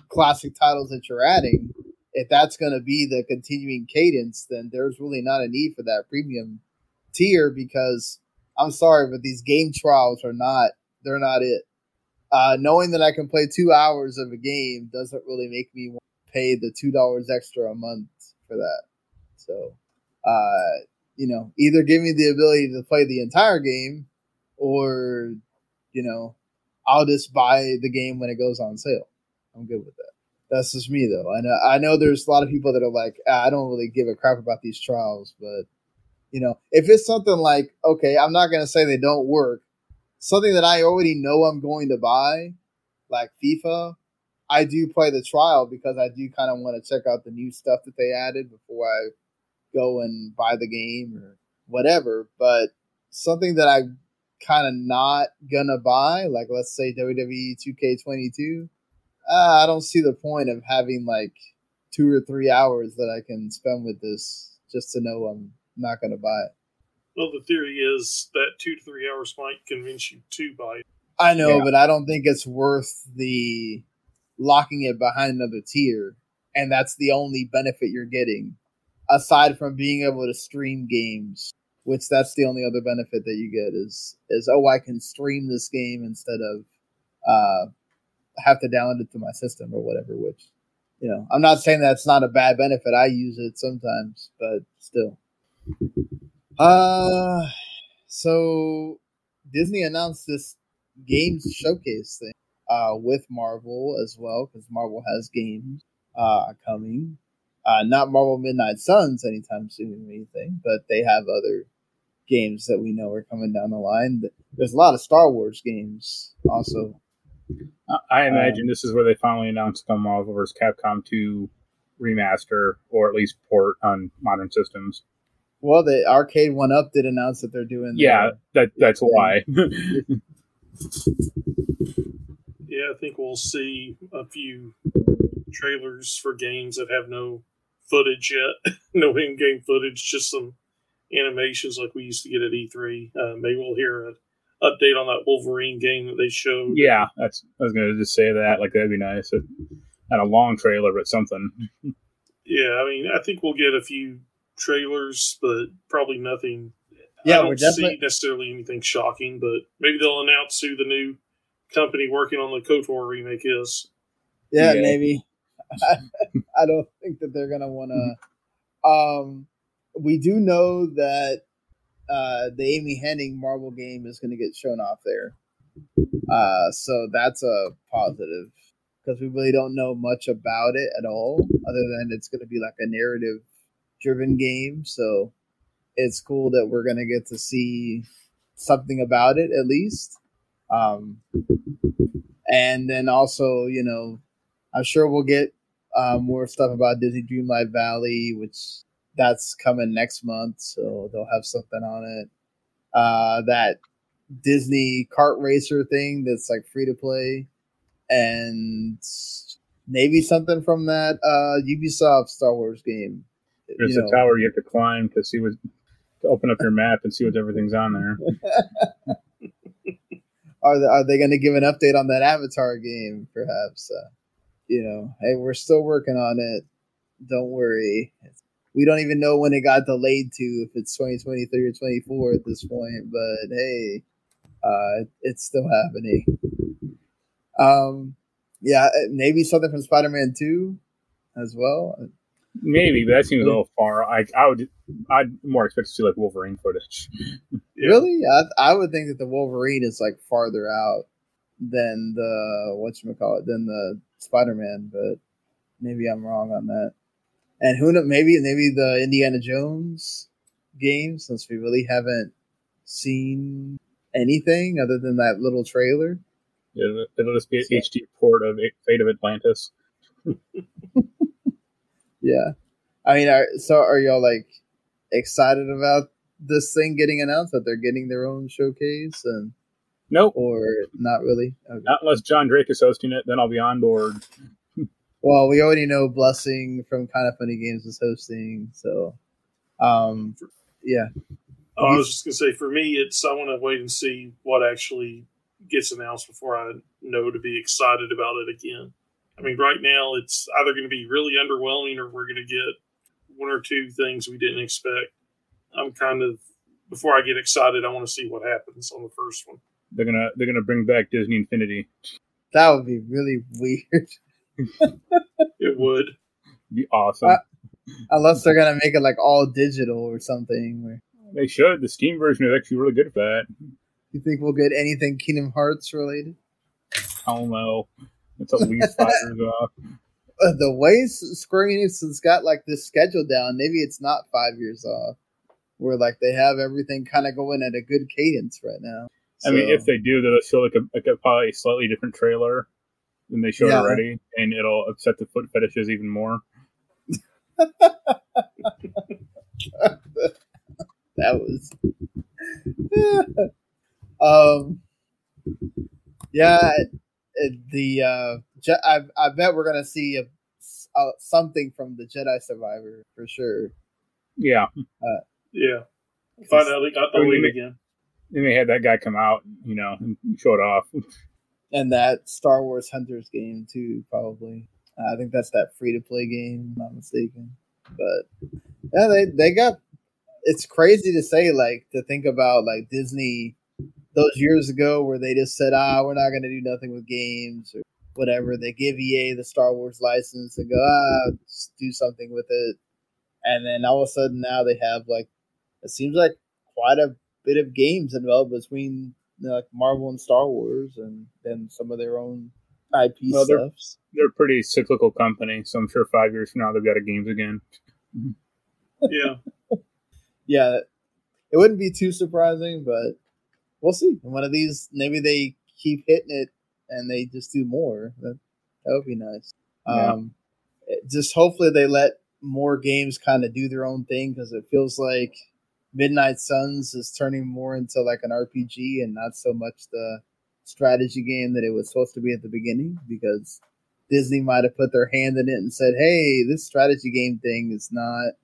classic titles that you're adding. If that's going to be the continuing cadence, then there's really not a need for that premium tier because I'm sorry, but these game trials are not, they're not it. Uh, knowing that I can play two hours of a game doesn't really make me want to pay the $2 extra a month for that. So, uh, you know, either give me the ability to play the entire game or you know, I'll just buy the game when it goes on sale. I'm good with that. That's just me though. I know I know there's a lot of people that are like, ah, I don't really give a crap about these trials, but you know, if it's something like, okay, I'm not gonna say they don't work, something that I already know I'm going to buy, like FIFA, I do play the trial because I do kind of want to check out the new stuff that they added before I go and buy the game or whatever. But something that I kind of not gonna buy, like let's say WWE 2K22, uh, I don't see the point of having like two or three hours that I can spend with this just to know I'm not gonna buy it. Well, the theory is that two to three hours might convince you to buy it. I know, Yeah. but I don't think it's worth the locking it behind another tier, and that's the only benefit you're getting, aside from being able to stream games. Which that's the only other benefit that you get is is oh I can stream this game instead of uh have to download it to my system or whatever. Which you know I'm not saying that's not a bad benefit. I use it sometimes, but still. Uh, so Disney announced this games showcase thing uh, with Marvel as well because Marvel has games uh, coming. Uh, not Marvel Midnight Suns anytime soon or anything, but they have other games that we know are coming down the line. There's a lot of Star Wars games also. I- I Um, imagine this is where they finally announced the Marvel vs. Capcom 2 remaster, or at least port on modern systems. Well, the Arcade One Up did announce that they're doing. Yeah, that that's why. Yeah, I think we'll see a few trailers for games that have no footage yet, no in-game footage, just some animations like we used to get at E3. Uh, maybe we'll hear an update on that Wolverine game that they showed. yeah, that's. I was gonna just say that. Like that'd be nice. Not a long trailer, but something. Yeah, I mean, I think we'll get a few trailers, but probably nothing. Yeah, I we're don't definitely- see necessarily anything shocking, but maybe they'll announce who the new company working on the KOTOR remake is. Yeah, Yeah. maybe. I don't think that they're gonna want to. Um, we do know that uh, the Amy Hennig Marvel game is going to get shown off there. Uh, so that's a positive because we really don't know much about it at all, other than it's going to be like a narrative driven game. So it's cool that we're going to get to see something about it at least. Um, and then also, you know, I'm sure we'll get uh, more stuff about Disney Dreamlight Valley, which that's coming next month, so they'll have something on it. Uh, that Disney kart racer thing that's like free to play, and maybe something from that uh, Ubisoft Star Wars game. There's You a know. tower you have to climb to see what to open up your map and see what everything's on there. are they, are they going to give an update on that Avatar game? Perhaps. Uh, you know, hey, we're still working on it. Don't worry. We don't even know when it got delayed to, if it's 2023 or 24 at this point. But hey, uh, it's still happening. Um, yeah, uh, maybe something from Spider-Man 2 as well. Maybe, but that seems a little far. I I would I'd more expect to see like Wolverine footage. Really? I, I would think that the Wolverine is like farther out than the what you call it than the Spider Man, but maybe I'm wrong on that. And who knows? Maybe maybe the Indiana Jones game, since we really haven't seen anything other than that little trailer. It'll, it'll just be an HD port of Fate of Atlantis. Yeah, I mean, are, so are y'all like excited about this thing getting announced that they're getting their own showcase and Nope. or not really? Okay. Not unless John Drake is hosting it, then I'll be on board. Well, we already know Blessing from Kind of Funny Games is hosting, so um, yeah. Oh, I was just gonna say, for me, it's I want to wait and see what actually gets announced before I know to be excited about it again. I mean, right now it's either going to be really underwhelming or we're going to get one or two things we didn't expect. I'm kind of before I get excited, I want to see what happens on the first one. They're gonna they're gonna bring back Disney Infinity. That would be really weird. It would. Be awesome. Uh, Unless they're gonna make it like all digital or something. Where they should. The Steam version is actually really good for that. you think we'll get anything Kingdom Hearts related? I don't know. It's at least five years off. Uh, the way Square Enix has got like this schedule down, maybe it's not five years off. Where like they have everything kind of going at a good cadence right now. I mean, if they do, they'll show like a, like a probably slightly different trailer than they showed Yeah. already, and it'll upset the foot fetishes even more. that was um yeah the uh Je- I, I bet we're gonna see a, a, something from the jedi survivor for sure Yeah. uh Yeah. finally got the lead they- again. They had that guy come out, you know, and show it off. and that star wars hunters game too probably. I think that's that free to play game if i'm not mistaken. But yeah they they got it's crazy to say like to think about like disney those years ago where they just said ah we're not to do nothing with games or whatever. They give ea the star wars license and go ah do something with it. And then all of a sudden now they have like it seems like quite a bit of games involved between you know, like marvel and star wars and then some of their own ip Well, they're, they're a pretty cyclical company, so I'm sure five years from now they've got a games again. Yeah. yeah, it wouldn't be too surprising, but we'll see. One of these, maybe they keep hitting it and they just do more. That that would be nice. Yeah. Um, just hopefully they let more games kind of do their own thing because it feels like Midnight Suns is turning more into like an RPG and not so much the strategy game that it was supposed to be at the beginning because Disney might have put their hand in it and said, "Hey, this strategy game thing is not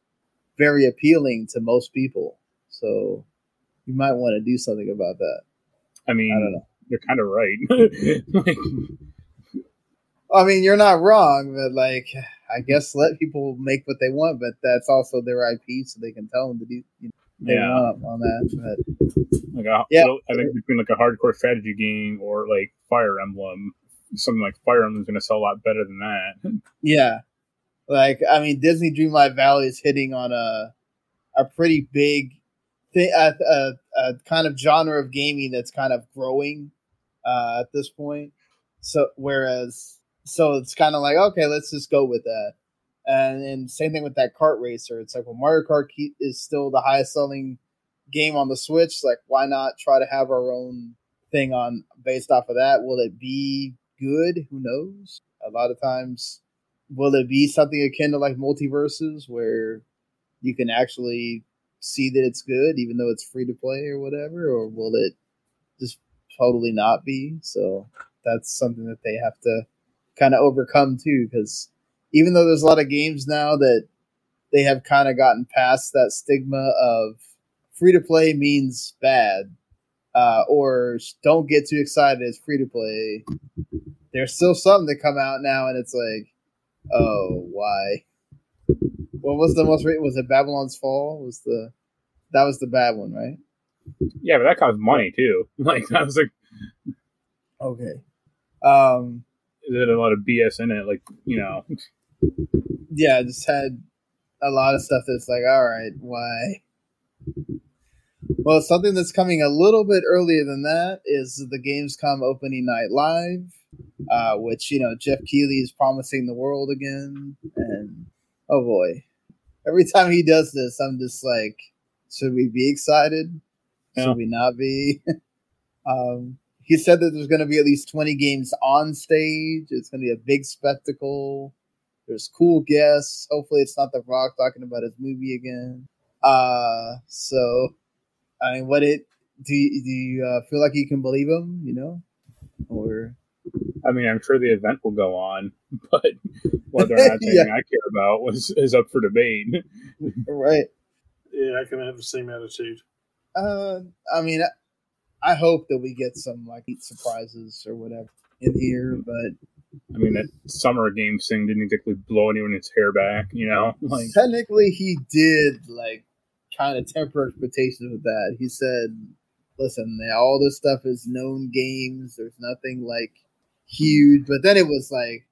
very appealing to most people. So you might want to do something about that." I mean, I don't know. They're kind of right. I mean, you're not wrong, but like, I guess let people make what they want, but that's also their IP, so they can tell them to do you know, they Yeah. want on that. But like a, Yeah. well, I think between like a hardcore strategy game or like Fire Emblem, something like Fire Emblem is going to sell a lot better than that. Yeah, like I mean, Disney Dreamlight Valley is hitting on a a pretty big thing, a, a, a kind of genre of gaming that's kind of growing uh, at this point. So whereas, so it's kind of like okay, let's just go with that. And and same thing with that kart racer. It's like well, Mario Kart is still the highest selling game on the Switch. Like, why not try to have our own thing on based off of that? Will it be good? Who knows? A lot of times, will it be something akin to like MultiVersus where you can actually see that it's good even though it's free to play or whatever, or will it just totally not be? So that's something that they have to kind of overcome too, because even though there's a lot of games now that they have kind of gotten past that stigma of free to play means bad uh, or don't get too excited it's free to play there's still some that come out now and it's like oh why? What was the most re- was it babylon's fall? Was the that was the bad one right? Yeah, but that costs money too. Like that was like, okay. Um there's a lot of BS in it. Like you know, yeah, I just had a lot of stuff that's like, all right, why? Well, something that's coming a little bit earlier than that is the Gamescom opening night live, uh, which you know Geoff Keighley is promising the world again, and oh boy, every time he does this, I'm just like, should we be excited? Yeah. Should we not be? um, he said that there's going to be at least 20 games on stage. It's going to be a big spectacle. There's cool guests. Hopefully, it's not The Rock talking about his movie again. Uh, so, I mean, what it do? You, do you uh, feel like you can believe him? You know, or I mean, I'm sure the event will go on, but whether or not it's anything I care about was is up for debate. right? Yeah, I can have the same attitude. Uh, I mean, I, I hope that we get some like surprises or whatever in here, but I mean, that summer games thing didn't exactly blow anyone's hair back, you know. Like, technically he did like kind of temper expectations with that. He said, "Listen, all this stuff is known games. There's nothing like huge." But then it was like,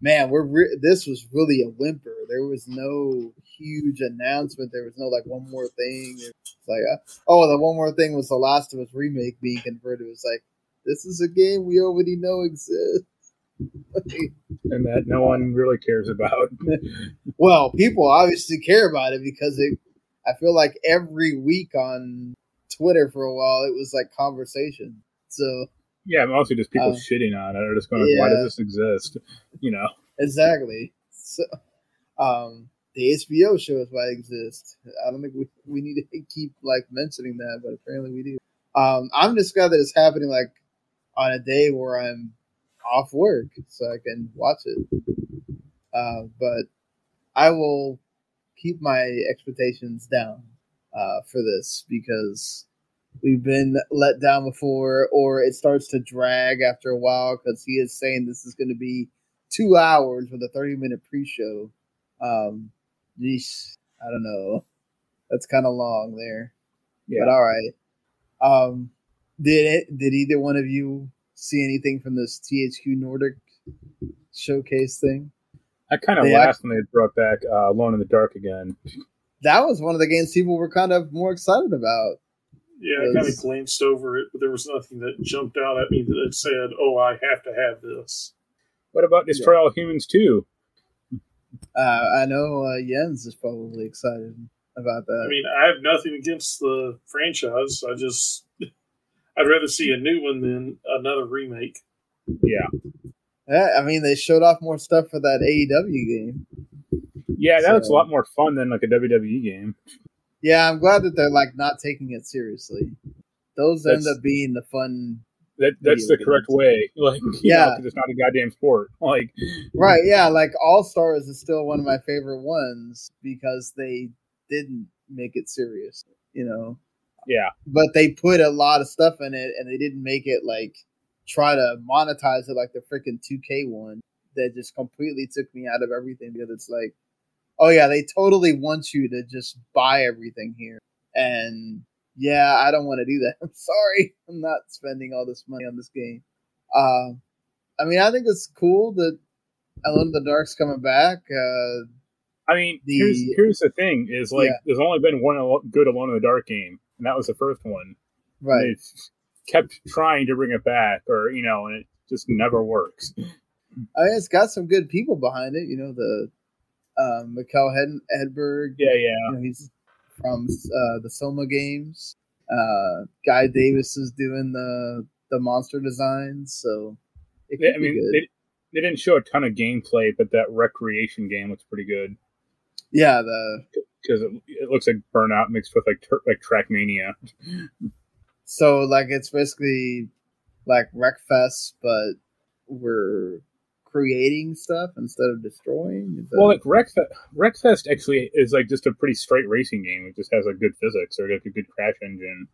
man, we're re- this was really a whimper. There was no huge announcement. There was no like one more thing. It's like, uh, oh, the one more thing was the Last of Us remake being converted. It was like, this is a game we already know exists. And that no one really cares about. well, people obviously care about it because it. I feel like every week on Twitter for a while it was like conversation. So yeah, mostly just people Uh, shitting on it. They're just going, like, "Why does this exist?" You know. exactly. So, um, the HBO shows why exist. I don't think we, we need to keep like mentioning that, but apparently we do. Um, I'm just glad that it's happening like on a day where I'm off work, so I can watch it. Uh, but I will keep my expectations down uh, for this because we've been let down before, or it starts to drag after a while because he is saying this is going to be two hours with a 30 minute pre show. Um, geez, I don't know. That's kind of long there. Yeah. But all right. Um, did it? Did either one of you see anything from this THQ Nordic showcase thing? I kind of They laughed when they brought back uh, Alone in the Dark again. That was one of the games people were kind of more excited about. Yeah, I kind of glanced over it, but there was nothing that jumped out at me that said, "Oh, I have to have this." What about Destroy All Humans too? Uh, I know uh, Jens is probably excited about that. I mean, I have nothing against the franchise. I just, I'd rather see a new one than another remake. Yeah, Yeah, I mean, they showed off more stuff for that AEW game. yeah, that looks a lot more fun than like a WWE game. Yeah, I'm glad that they're like not taking it seriously. Those end up being the fun. That that's the Video correct way. Like, Yeah. know, 'cause it's not a goddamn sport. Like, Right, yeah, like All Stars is still one of my favorite ones because they didn't make it serious, you know. Yeah, But they put a lot of stuff in it and they didn't make it like try to monetize it like the freaking 2K one that just completely took me out of everything because it's like, oh yeah, they totally want you to just buy everything here. And yeah, I don't want to do that. I'm sorry. I'm not spending all this money on this game. Um, I mean, I think it's cool that Alone in the Dark's coming back. Uh, I mean, The- here's here's the thing: is like Yeah. there's only been one good Alone in the Dark game, and that was the first one. right. And They've kept trying to bring it back, or you know, and it just never works. I mean, it's got some good people behind it. You know, the um, Mikael Hed- Hedberg. Yeah, You yeah, know, he's from uh, the Soma games. Uh, Guy Davis is doing the the monster designs, so They- could I mean, they, they didn't show a ton of gameplay, but that Wreckreation game looks pretty good yeah, the because it, it looks like Burnout mixed with like tur- like Trackmania. so like it's basically like Wreckfest, but we're creating stuff instead of destroying. Well, like Wreckfest, Wreckfest actually is like just a pretty straight racing game. It just has like good physics or like a good crash engine.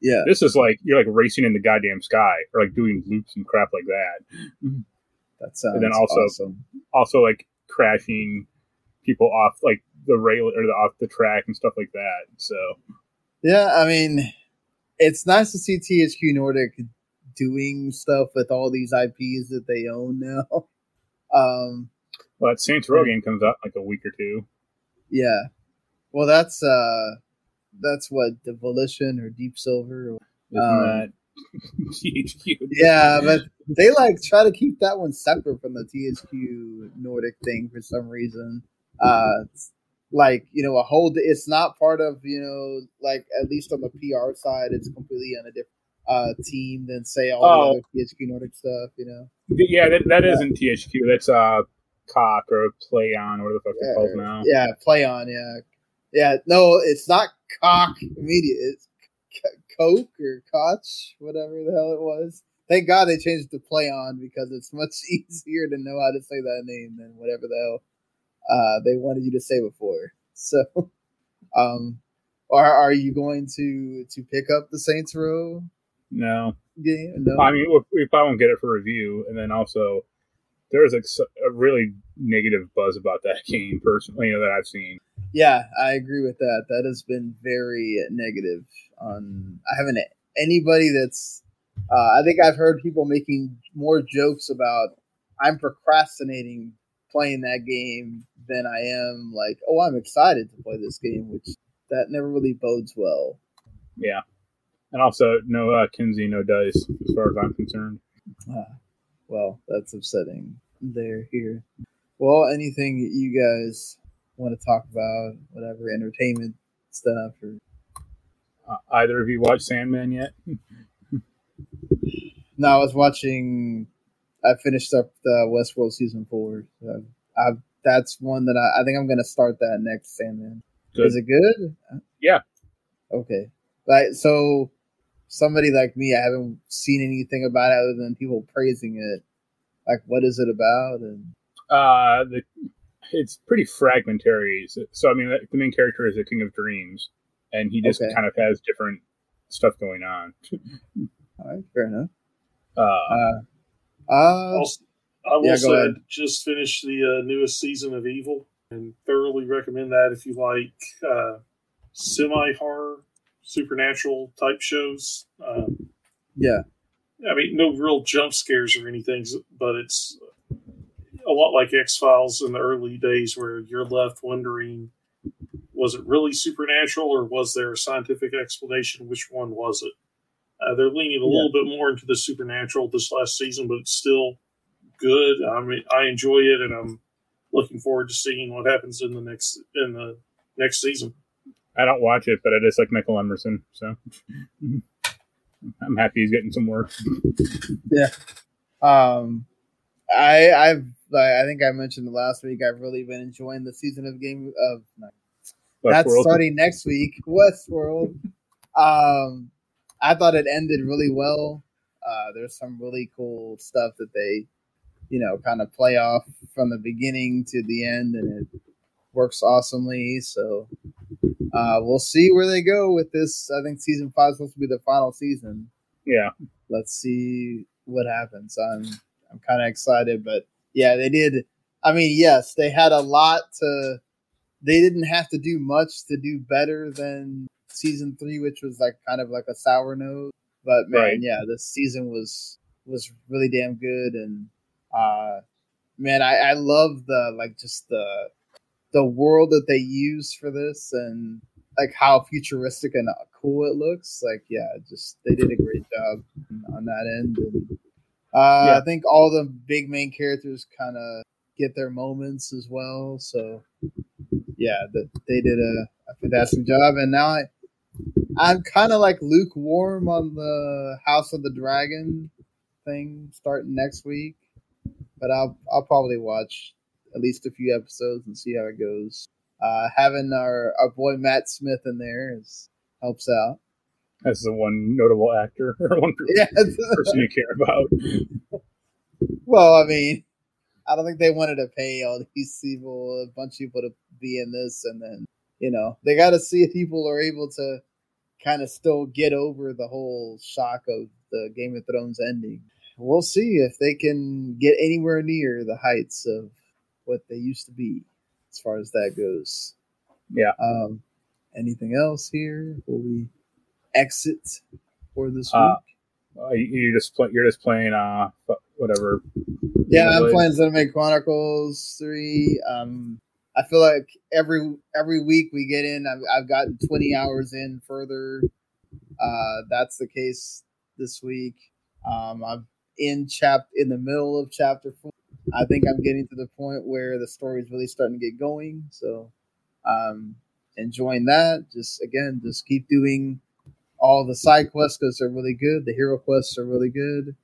yeah, This is like you're like racing in the goddamn sky or like doing loops and crap like that. that sounds and then also- awesome. Also like crashing people off like the rail or the off the track and stuff like that. So Yeah, I mean, it's nice to see THQ Nordic doing stuff with all these IPs that they own now. Um, well, that Saints Row game comes out like a week or two. yeah. Well, that's uh, that's what the Volition or Deep Silver. Or, Um, THQ? yeah, but they like try to keep that one separate from the THQ Nordic thing for some reason. Uh, it's like you know, a whole. It's not part of you know, like at least on the PR side, it's completely on a different uh team than say all Oh. the other THQ Nordic stuff. You know. Yeah, that, that isn't THQ. That's uh Cock or Plaion whatever the fuck it's called now. Yeah, Plaion. Yeah, yeah. No, it's not cock media. It's C- Coke or Koch, whatever the hell it was. Thank God they changed it to Plaion because it's much easier to know how to say that name than whatever the hell uh, they wanted you to say before. So, um, are are you going to to pick up the Saints Row No, game? No. I mean we, probably won't get it for review, and then also there's like a really negative buzz about that game personally, you know, that I've seen. Yeah, I agree with that. That has been very negative. On I haven't anybody that's. Uh, I think I've heard people making more jokes about I'm procrastinating playing that game than I am like, oh, I'm excited to play this game, which that never really bodes well. Yeah, and also no uh, Kinzie, no dice, as far as I'm concerned. Ah, well, that's upsetting. There, here. Well, anything that you guys want to talk about, whatever entertainment stuff or Uh, either of you watched Sandman yet? No, I was watching. I finished up the Westworld season four. So I, that's one that I, I think I'm gonna start that next Sandman. Good. Is it good? Yeah. Okay. Like so, somebody like me, I haven't seen anything about it other than people praising it. Like, what is it about? And Uh, the it's pretty fragmentary. So, so, I mean, the main character is a king of dreams, and he just Okay. kind of has different stuff going on. all right, fair enough. Uh, Uh, uh Also, I will yeah, say, I just finished the uh, newest season of Evil and thoroughly recommend that if you like uh, semi horror, supernatural type shows. Um, yeah, I mean, no real jump scares or anything, but it's a lot like X Files in the early days where you're left wondering was it really supernatural or was there a scientific explanation? Which one was it? Uh, they're leaning a little bit more into the supernatural this last season, but it's still good. I mean, I enjoy it, and I'm looking forward to seeing what happens in the next in the next season. I don't watch it, but I just like Michael Emerson, so I'm happy he's getting some work. yeah. Um, I I've I think I mentioned last week. I've really been enjoying the season of game of. no, That's starting next week. Westworld. Um, I thought it ended really well. Uh, there's some really cool stuff that they, you know, kind of play off from the beginning to the end, and it works awesomely. So uh, we'll see where they go with this. I think season five is supposed to be the final season. Yeah. Let's see what happens. I'm I'm kind of excited, but yeah, they did. I mean, yes, they had a lot to. They didn't have to do much to do better than season three, which was like kind of like a sour note. But man, Right. yeah, this season was was really damn good, and uh, man, I I love the like just the the world that they use for this, and like how futuristic and cool it looks. Like, yeah, just they did a great job on that end. And, uh, Yeah. I think all the big main characters kind of get their moments as well. So, yeah, that they did a, a fantastic job. And now I, I'm kind of like lukewarm on the House of the Dragon thing starting next week, but I'll I'll probably watch at least a few episodes and see how it goes. Uh, having our, our boy Matt Smith in there is helps out. As the one notable actor or one Yeah. person you care about. Well, I mean, I don't think they wanted to pay all these people, a bunch of people to be in this, and then you know they got to see if people are able to kind of still get over the whole shock of the Game of Thrones ending. We'll see if they can get anywhere near the heights of what they used to be, as far as that goes. Yeah. Um, anything else here before we exit for this Uh, week? uh, you- you're just play, you're just playing uh whatever. Yeah, I'm playing Xenoblade Chronicles Three. Um, I feel like every every week we get in, I've, I've gotten 20 hours in further. Uh, that's the case this week. Um, I'm in chap in the middle of chapter four. I think I'm getting to the point where the story is really starting to get going. So, um, enjoying that. Just again, just keep doing all the side quests because they're really good. The hero quests are really good.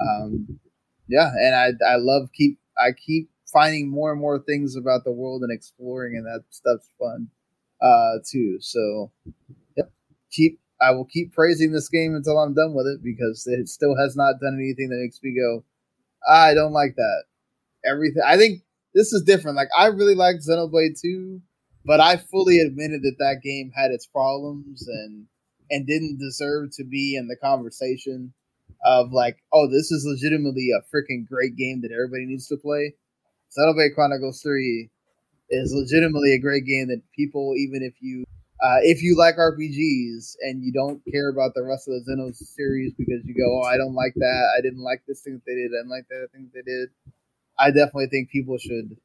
Um, yeah, and I I love keep I keep finding more and more things about the world and exploring, and that stuff's fun uh, too. So, keep I will keep praising this game until I'm done with it because it still has not done anything that makes me go, I don't like that. Everything I think this is different. Like I really liked Xenoblade 2, but I fully admitted that that game had its problems and and didn't deserve to be in the conversation of like, oh, this is legitimately a freaking great game that everybody needs to play. Xenoblade Chronicles 3 is legitimately a great game that people, even if you uh, if you like RPGs and you don't care about the rest of the Xeno series because you go, oh, I don't like that, I didn't like this thing that they did, I didn't like that thing that they did. I definitely think people should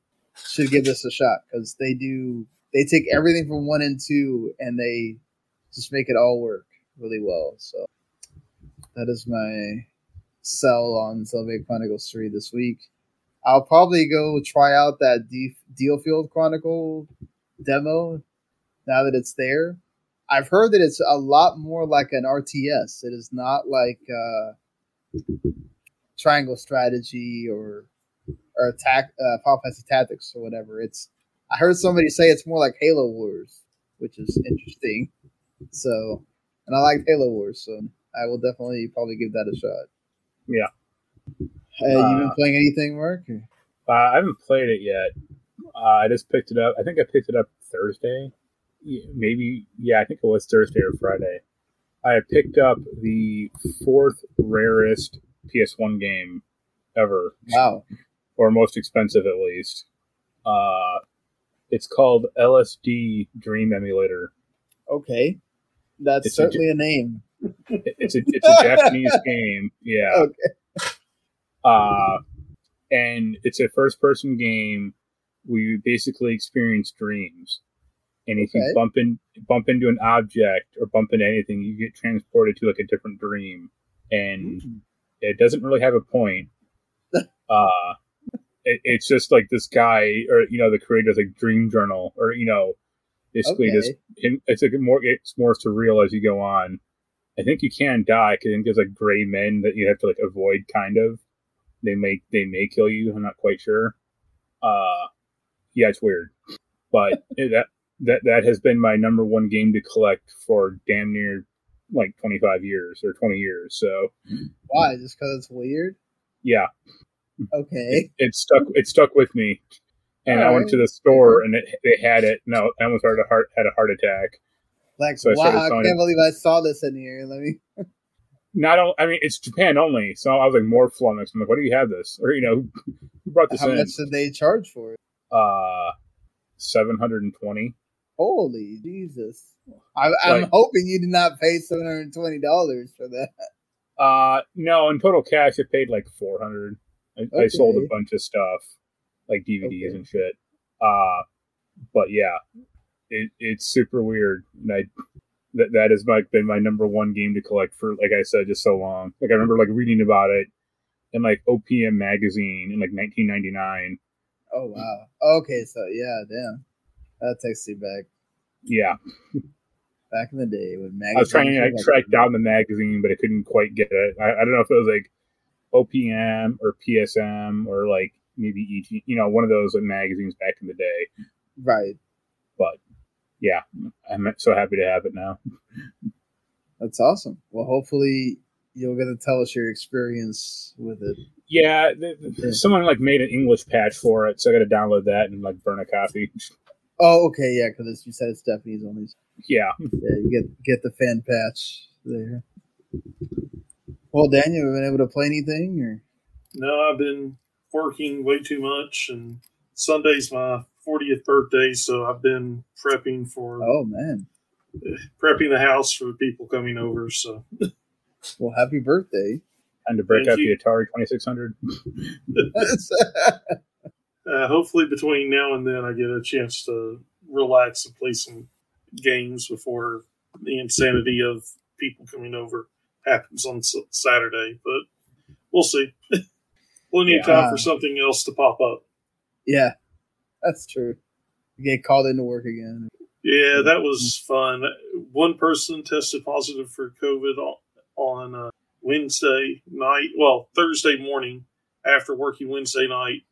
should give this a shot because they do they take everything from one and two and they just make it all work really well. So that is my sell on Xenoblade Chronicles 3 this week. I'll probably go try out that D- DioField Chronicle demo now that it's there. I've heard that it's a lot more like an RTS. It is not like uh, Triangle Strategy or or attack uh, Final Fantasy Tactics or whatever. It's I heard somebody say it's more like Halo Wars, which is interesting. So, and I like Halo Wars, so I will definitely probably give that a shot. Yeah. Hey, you been Uh, playing anything, Marc? Uh, I haven't played it yet. Uh, I just picked it up. I think I picked it up Thursday. Maybe, yeah, I think it was Thursday or Friday. I picked up the fourth rarest PS1 game ever. Wow. Or most expensive, at least. Uh, it's called LSD Dream Emulator. Okay, that's It's a certainly a, name. It's a it's a Japanese game. Yeah. Okay. Uh, and it's a first person game where you basically experience dreams. And if Okay. you bump in bump into an object or bump into anything, you get transported to like a different dream. And it doesn't really have a point. uh it, it's just like this guy or you know the creator's like dream journal or you know basically just Okay. it's like more it's more surreal as you go on i think you can die because i think there's like gray men that you have to like avoid kind of they may they may kill you i'm not quite sure uh yeah it's weird but that that that has been my number one game to collect for damn near like 25 years or 20 years so Why? Just because it's weird? yeah Okay. it stuck it stuck with me and i went to the store and it, they had it no i almost had a heart had a heart attack Like, So I wow, started I can't it. believe I saw this in here. Let me. Not all, i mean it's japan only so i was like more flummoxed i'm like why do you have this? Or you know who brought this How in? much did they charge for it? uh 720 Holy Jesus! I, I'm Like- hoping you did not pay seven hundred twenty dollars for that. uh no in total cash i paid like 400 i, I sold a bunch of stuff like dvds and shit. Uh but yeah it, it's super weird. And i that, that has like been my number one game to collect for like i said just so long like i remember like reading about it in like opm magazine in like 1999 Oh wow. Okay, so yeah, damn, that takes you back yeah back in the day when magazines. I was trying to like, like- track down the magazine, but I couldn't quite get it. I, I don't know if it was like OPM or PSM or like maybe EG, you know, one of those like, magazines back in the day. Right. But yeah, I'm so happy to have it now. That's awesome. Well, hopefully you'll get to tell us your experience with it. Yeah, th- th- someone like made an English patch for it, so I got to download that and like burn a copy. Oh, okay, yeah, because you said it's Japanese only. Yeah, Yeah, you get get the fan patch there. Well, Daniel, have you been able to play anything or? No, I've been working way too much, and Sunday's my 40th birthday, so I've been prepping for Oh man! prepping the house for people coming over. So Well, happy birthday! time to break Thank out you. the Atari Twenty Six Hundred. uh, hopefully, between now and then, I get a chance to relax and play some games before the insanity of people coming over happens on S- Saturday. But we'll see. Plenty of time for something else to pop up. Yeah, that's true. You get called into work again. Yeah, that was fun. One person tested positive for COVID on, uh, Wednesday night, well, Thursday morning after working Wednesday night,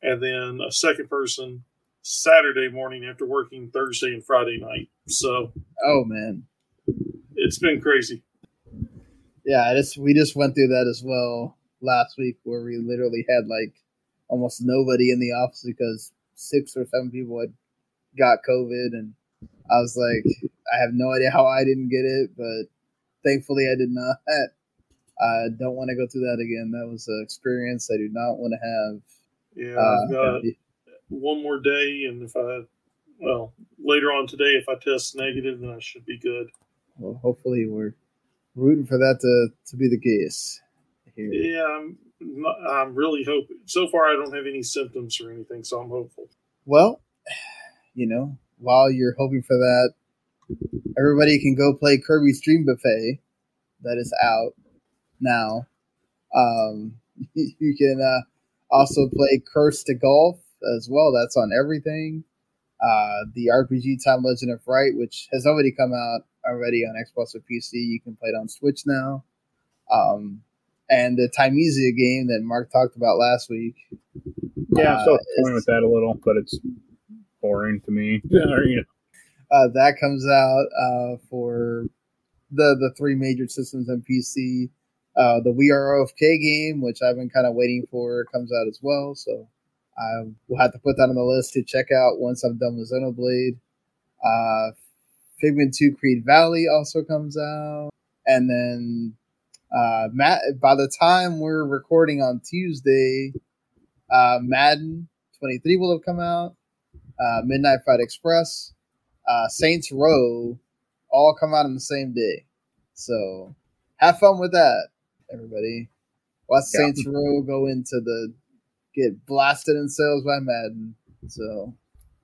and then a second person Saturday morning after working Thursday and Friday night. So Oh man, it's been crazy. yeah. I just we just went through that as well last week, where we literally had like almost nobody in the office because six or seven people had got COVID, and I was like, I have no idea how I didn't get it, but thankfully I did not. I don't want to go through that again. That was an experience I do not want to have. Yeah, Uh, I've got one more day, and if I, well, later on today, if I test negative, then I should be good. Well, hopefully we're rooting for that to, to be the case. Here. Yeah, I'm. I'm really hoping. So far, I don't have any symptoms or anything, so I'm hopeful. Well, you know, while you're hoping for that, everybody can go play Kirby's Dream Buffet. That is out now. Um, you can uh, also play Cursed to Golf as well. That's on everything. Uh, the RPG Time Legend of Wright, which has already come out already on Xbox or PC. You can play it on Switch now. Um, and the Thymesia game that Marc talked about last week. Yeah, I'm still Uh, toying with that a little, but it's boring to me. Or, you know, Uh, that comes out uh, for the the three major systems and PC. Uh, the We Are OFK game, which I've been kind of waiting for, comes out as well. So I will have to put that on the list to check out once I'm done with Xenoblade. Uh, Figment 2 Creed Valley also comes out. And then uh, Matt, by the time we're recording on Tuesday, uh, Madden 23 will have come out. Uh, Midnight Fight Express, uh, Saints Row, all come out on the same day. So have fun with that, everybody. Watch Yeah. Saints Row go into the get blasted in sales by Madden. So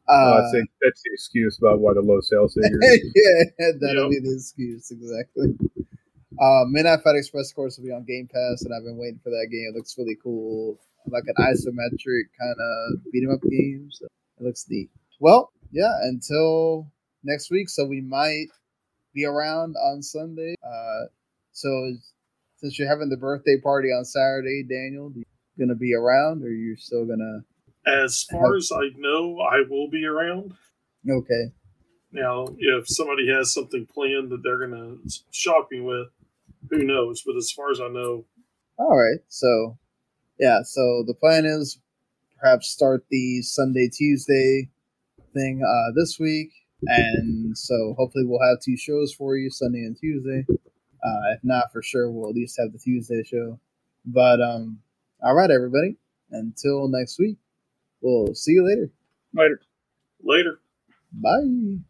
uh, uh, that's, the, that's the excuse about why the low sales figures. yeah, that'll be the excuse exactly. Uh, Midnight Fight Express, of course, will be on Game Pass, and I've been waiting for that game. It looks really cool, like an isometric kind of beat 'em up game. So it looks neat. Well, yeah. Until next week, so we might be around on Sunday. Uh, so since you're having the birthday party on Saturday, Daniel, you gonna be around, or you're still gonna? As far as I know, I will be around. Okay. Now, if somebody has something planned that they're to shock me with, who knows? But as far as I know, All right. So, yeah. So the plan is perhaps start the Sunday Tuesday thing uh, this week, and so hopefully we'll have two shows for you, Sunday and Tuesday. Uh, if not, for sure we'll at least have the Tuesday show. But um, all right, everybody. Until next week, we'll see you later. Later. Later. Bye.